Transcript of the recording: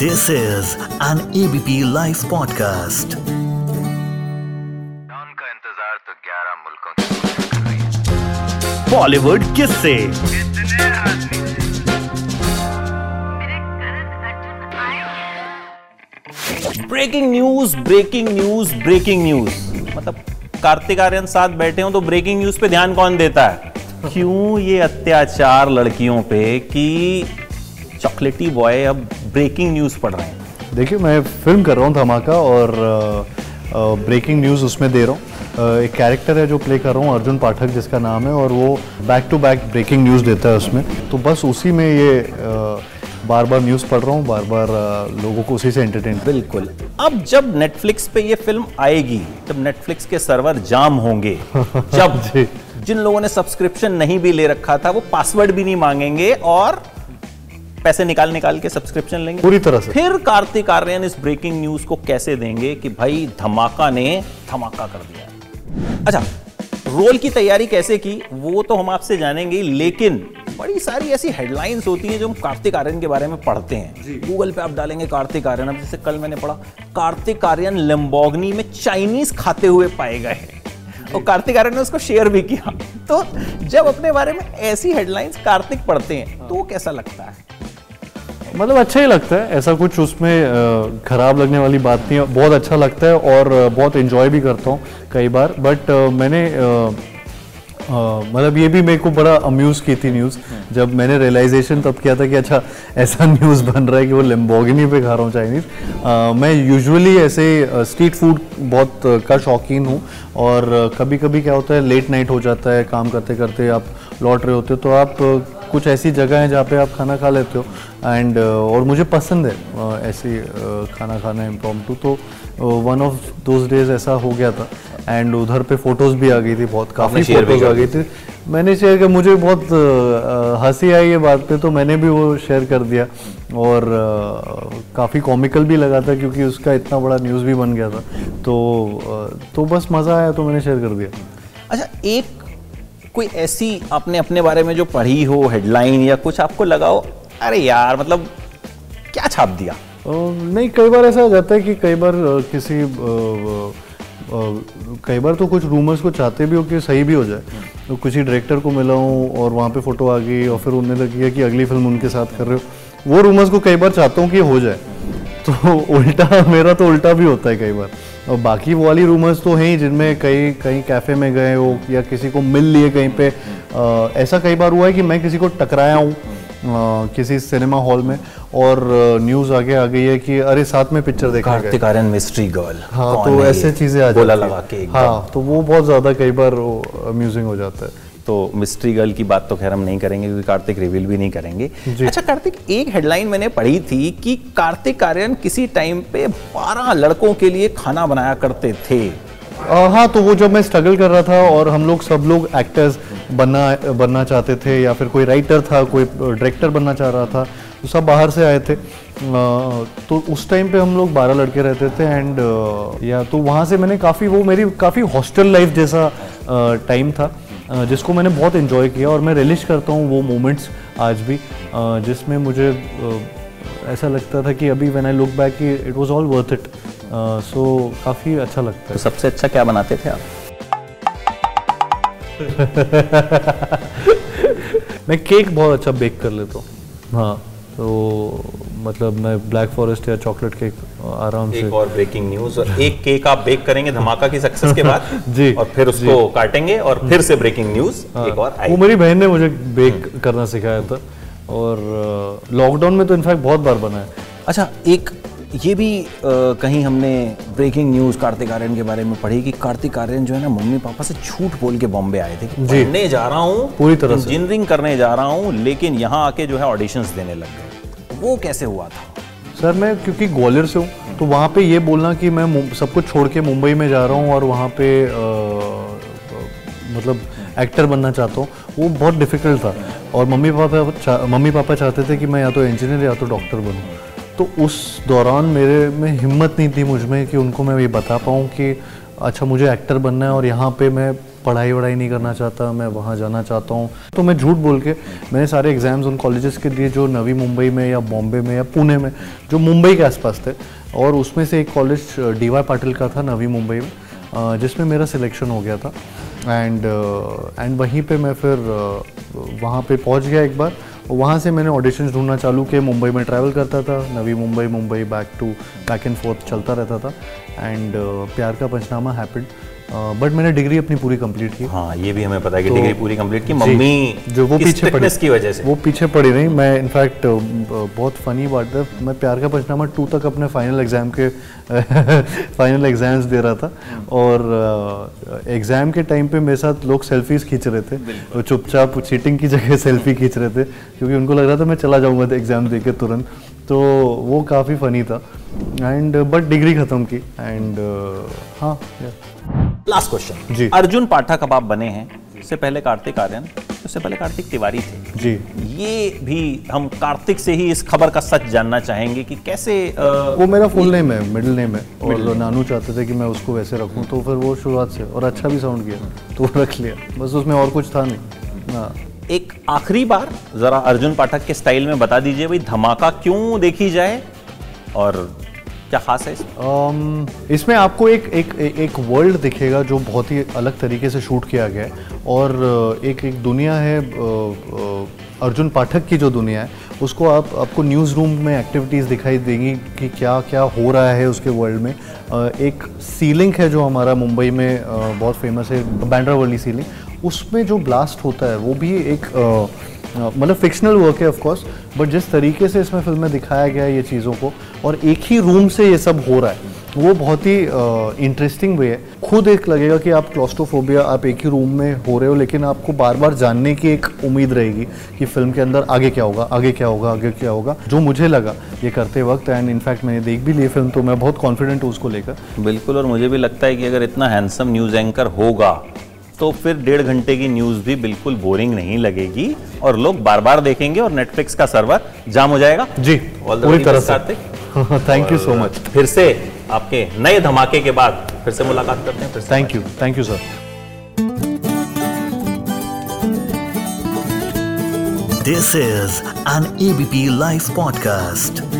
This is an ABP Life podcast. का इंतज़ार तो 11 मुल्कों बॉलीवुड किस से breaking news breaking news breaking news मतलब कार्तिक आर्यन साथ बैठे हो तो ब्रेकिंग न्यूज़ पे ध्यान कौन देता है? क्यों ये अत्याचार लड़कियों पे कि चॉकलेटी बॉय अब ब्रेकिंग न्यूज़ पढ़ रहे हैं। देखिए मैं फ़िल्म कर रहा हूँ धमाका और ब्रेकिंग न्यूज़ उसमें दे रहा हूँ। एक कैरेक्टर है जो प्ले कर रहा हूँ अर्जुन पाठक जिसका नाम है और वो back to back breaking news देता है उसमें। तो बस उसी में ये बार बार न्यूज़ पढ़ रहा हूँ बार बार लोगों को उसी से एंटरटेन बिल्कुल। अब जब नेटफ्लिक्स पे ये फ़िल्म आएगी तब नेटफ्लिक्स के सर्वर जाम होंगे। जब। जिन लोगों ने सब्सक्रिप्शन नहीं भी ले रखा था वो पासवर्ड भी नहीं मांगेंगे और पैसे निकाल निकाल के सब्सक्रिप्शन लेंगे। पूरी तरह से। फिर कार्तिक आर्यन इस ब्रेकिंग न्यूज़ को कैसे देंगे कि भाई धमाका ने धमाका कर दिया। अच्छा रोल की तैयारी कैसे की वो तो हम आपसे जानेंगे लेकिन बड़ी सारी ऐसी हेडलाइंस होती हैं जो हम कार्तिक आर्यन के बारे में पढ़ते हैं। गूगल पे आप डालेंगे कार्तिक आर्यन अब जैसे कल मैंने पढ़ा कार्तिक आर्यन लंबोगनी में चाइनीज़ खाते हुए पाए गए हैं। और कार्तिक आर्यन ने उसको शेयर भी किया। तो जब अपने बारे में ऐसी हेडलाइंस कार्तिक पढ़ते हैं। तो वो कैसा लगता है? मतलब अच्छा ही लगता है ऐसा कुछ उसमें खराब लगने वाली बात नहीं है। बहुत अच्छा लगता है और बहुत इन्जॉय भी करता हूँ कई बार। बट मैंने मतलब ये भी मेरे को बड़ा अम्यूज़ की थी न्यूज़ जब मैंने रियलाइजेशन तब किया था कि अच्छा ऐसा न्यूज़ बन रहा है कि वो लेम्बोगिनी पे खा रहा हूँ चाइनीज़ मैं यूजुअली ऐसे स्ट्रीट फ़ूड बहुत का शौकीन हूँ और कभी कभी क्या होता है लेट नाइट हो जाता है काम करते करते आप लौट रहे होते हो तो आप कुछ ऐसी जगह हैं जहाँ पे आप खाना खा लेते हो। एंड और मुझे पसंद है अ, ऐसी अ, खाना खाना इम्प्रॉम्प्टू तो वन ऑफ़ दोज डेज़ ऐसा हो गया था। एंड उधर पे फ़ोटोज़ भी आ गई थी बहुत काफ़ी फ़ोटोज़ आ गई थी। मैंने शेयर किया मुझे बहुत हँसी आई ये बात पे तो मैंने भी वो शेयर कर दिया। और काफ़ी कॉमिकल भी लगा था क्योंकि उसका इतना बड़ा न्यूज़ भी बन गया था। तो तो बस मज़ा आया तो मैंने शेयर कर दिया। अच्छा एक कोई ऐसी आपने अपने बारे में जो पढ़ी हो हेडलाइन या कुछ आपको लगाओ अरे यार मतलब क्या छाप दिया? नहीं, कई बार ऐसा हो जाता है कि कई बार किसी कई बार तो कुछ रूमर्स को चाहते भी हो कि सही भी हो जाए। तो किसी डायरेक्टर को मिला हूँ और वहाँ पे फ़ोटो आ गई और फिर उन्हें लगी कि अगली फ़िल्म उनके साथ कर रहे हो। वो रूमर्स को कई बार चाहता हूँ कि हो जाए। तो उल्टा मेरा तो उल्टा भी होता है कई बार। और बाकी वो वाली रूमर्स तो हैं ही जिनमें कहीं कहीं कैफ़े में गए हो या किसी को मिल लिए कहीं पे। अ, ऐसा कई बार हुआ है कि मैं किसी को टकराया हूँ किसी सिनेमा हॉल में और न्यूज़ आगे आ गई है कि अरे साथ में पिक्चर देखा कार्तिक आर्यन मिस्ट्री गर्ल हाँ तो ऐसे चीज़ें आ जाती लगा के हाँ तो वो बहुत ज़्यादा कई बार अम्यूजिंग हो जाता है। तो मिस्ट्री गर्ल की बात तो खैर हम नहीं करेंगे क्योंकि कार्तिक रिवील भी नहीं करेंगे। अच्छा कार्तिक एक हेडलाइन मैंने पढ़ी थी कि कार्तिक आर्यन किसी टाइम पे 12 लड़कों के लिए खाना बनाया करते थे। अ, हाँ तो वो जब मैं स्ट्रगल कर रहा था और हम लोग सब लोग एक्टर्स बनना बनना चाहते थे या फिर कोई राइटर था कोई डायरेक्टर बनना चाह रहा था तो सब बाहर से आए थे। तो उस टाइम पे हम लोग बारह लड़के रहते थे एंड या तो वहाँ से मैंने काफ़ी वो मेरी काफ़ी हॉस्टल लाइफ जैसा टाइम था। जिसको मैंने बहुत इन्जॉय किया और मैं रिलिश करता हूँ वो मोमेंट्स आज भी। जिसमें मुझे ऐसा लगता था कि अभी व्हेन आई लुक बैक कि it was all worth it so काफ़ी अच्छा लगता तो है सबसे अच्छा क्या बनाते थे आप? मैं केक बहुत अच्छा बेक कर लेता हूँ। हाँ तो मतलब मैं ब्लैक फॉरेस्ट या चॉकलेट केक आराम से एक और ब्रेकिंग न्यूज़ और एक केक आप बेक करेंगे धमाका की सक्सेस के बाद जी, और फिर उसको काटेंगे और फिर से ब्रेकिंग न्यूज़ एक और वो मेरी बहन ने मुझे बेक करना सिखाया था और लॉकडाउन में तो इनफैक्ट बहुत बार बना है। अच्छा एक ये भी अ, कहीं हमने ब्रेकिंग न्यूज़ कार्तिक आर्यन के बारे में पढ़ी कि कार्तिक आर्यन जो है ना मम्मी पापा से झूठ बोल के बॉम्बे आए थे जी। पढ़ने जा रहा हूँ पूरी तरह इंजीनियरिंग करने जा रहा हूँ लेकिन यहाँ आके जो है ऑडिशंस देने लग गए। वो कैसे हुआ था? सर मैं क्योंकि ग्वालियर से हूँ तो वहाँ पे ये बोलना कि मैं सब कुछ छोड़ के मुंबई में जा रहा हूँ और वहाँ पे अ, मतलब एक्टर बनना चाहता हूँ वो बहुत डिफ़िकल्ट था। और मम्मी पापा मम्मी पापा चाहते थे कि मैं या तो इंजीनियर या तो डॉक्टर बनूँ। तो उस दौरान मेरे में हिम्मत नहीं थी मुझमें कि उनको मैं ये बता पाऊँ कि अच्छा मुझे एक्टर बनना है और यहाँ पे मैं पढ़ाई वढ़ाई नहीं करना चाहता, मैं वहाँ जाना चाहता हूँ। तो मैं झूठ बोल के मैंने सारे एग्ज़ाम्स उन कॉलेजेस के दिए जो नवी मुंबई में या बॉम्बे में या पुणे में, जो मुंबई के आसपास थे, और उसमें से एक कॉलेज डी वाई पाटिल का था नवी मुंबई में जिसमें मेरा सिलेक्शन हो गया था। एंड एंड वहीं पे मैं फिर वहाँ पे पहुँच गया एक बार। वहाँ से मैंने ऑडिशन ढूंढना चालू किया मुंबई में ट्रैवल करता था, Navi Mumbai Mumbai back to back and forth चलता रहता था। And Pyaar Ka Punchnama happened but मैंने डिग्री अपनी पूरी कंप्लीट की। हाँ ये भी हमें पता है कि तो- डिग्री पूरी कंप्लीट की। मम्मी जो वो पीछे पड़ी की वजह से? वो पीछे पड़ी नहीं। मैं इनफैक्ट बहुत फनी बात है। मैं प्यार का पंचनामा टू तक अपने फाइनल एग्ज़ाम के फाइनल एग्ज़ाम्स दे रहा था। और एग्ज़ाम के टाइम पे मेरे साथ लोग सेल्फीज खींच रहे थे। चुपचाप चीटिंग की जगह सेल्फी खींच रहे थे। क्योंकि उनको लग रहा था मैं चला जाऊँगा एग्ज़ाम दे के तुरंत। तो वो काफ़ी फनी था। एंड बट डिग्री ख़त्म की। एंड हाँ. लास्ट क्वेश्चन जी। अर्जुन पाठक अब आप बने हैं। इससे पहले कार्तिक आर्यन उससे पहले कार्तिक तिवारी थे। जी। ये भी हम कार्तिक से ही इस खबर का सच जानना चाहेंगे कि कैसे अ, वो मेरा फुल नेम है मिडिल नेम है। और नानू चाहते थे कि मैं उसको वैसे रखूँ तो फिर वो शुरुआत से और अच्छा भी साउंड किया तो रख लिया। बस उसमें और कुछ था नहीं। हाँ। एक आखिरी बार जरा अर्जुन पाठक के स्टाइल में बता दीजिए भाई धमाका क्यों देखी जाए? और क्या खास है इसमें? अम, इसमें आपको एक एक एक वर्ल्ड दिखेगा जो बहुत ही अलग तरीके से शूट किया गया है और एक एक दुनिया है अर्जुन पाठक की जो दुनिया है उसको आप आपको न्यूज़ रूम में एक्टिविटीज़ दिखाई देंगी कि क्या क्या हो रहा है उसके वर्ल्ड में। एक सीलिंग है जो हमारा मुंबई में बहुत फ़ेमस है बैंड्रा वर्ली सीलिंग उसमें जो ब्लास्ट होता है वो भी एक मतलब फिक्शनल वर्क है ऑफ़ कोर्स बट जिस तरीके से इसमें फ़िल्म में दिखाया गया है ये चीज़ों को, और एक ही रूम से ये सब हो रहा है, वो बहुत ही इंटरेस्टिंग वे है। खुद एक लगेगा कि आप क्लॉस्ट्रोफोबिया आप एक ही रूम में हो रहे हो, लेकिन आपको बार बार जानने की एक उम्मीद रहेगी कि फ़िल्म के अंदर आगे क्या होगा, आगे क्या होगा, आगे क्या होगा। जो मुझे लगा ये करते वक्त एंड इनफैक्ट मैंने देख भी ली फ़िल्म तो मैं बहुत कॉन्फिडेंट हूँ उसको लेकर। बिल्कुल, और मुझे भी लगता है कि अगर इतना हैंडसम न्यूज़ एंकर होगा तो फिर डेढ़ घंटे की न्यूज़ भी बिल्कुल बोरिंग नहीं लगेगी और लोग बार बार देखेंगे और नेटफ्लिक्स का सर्वर जाम हो जाएगा। जी पूरी तरह से। थैंक यू सो मच फिर से आपके नए धमाके के बाद फिर से मुलाकात करते हैं फिर thank you thank you sir this is an ABP live podcast.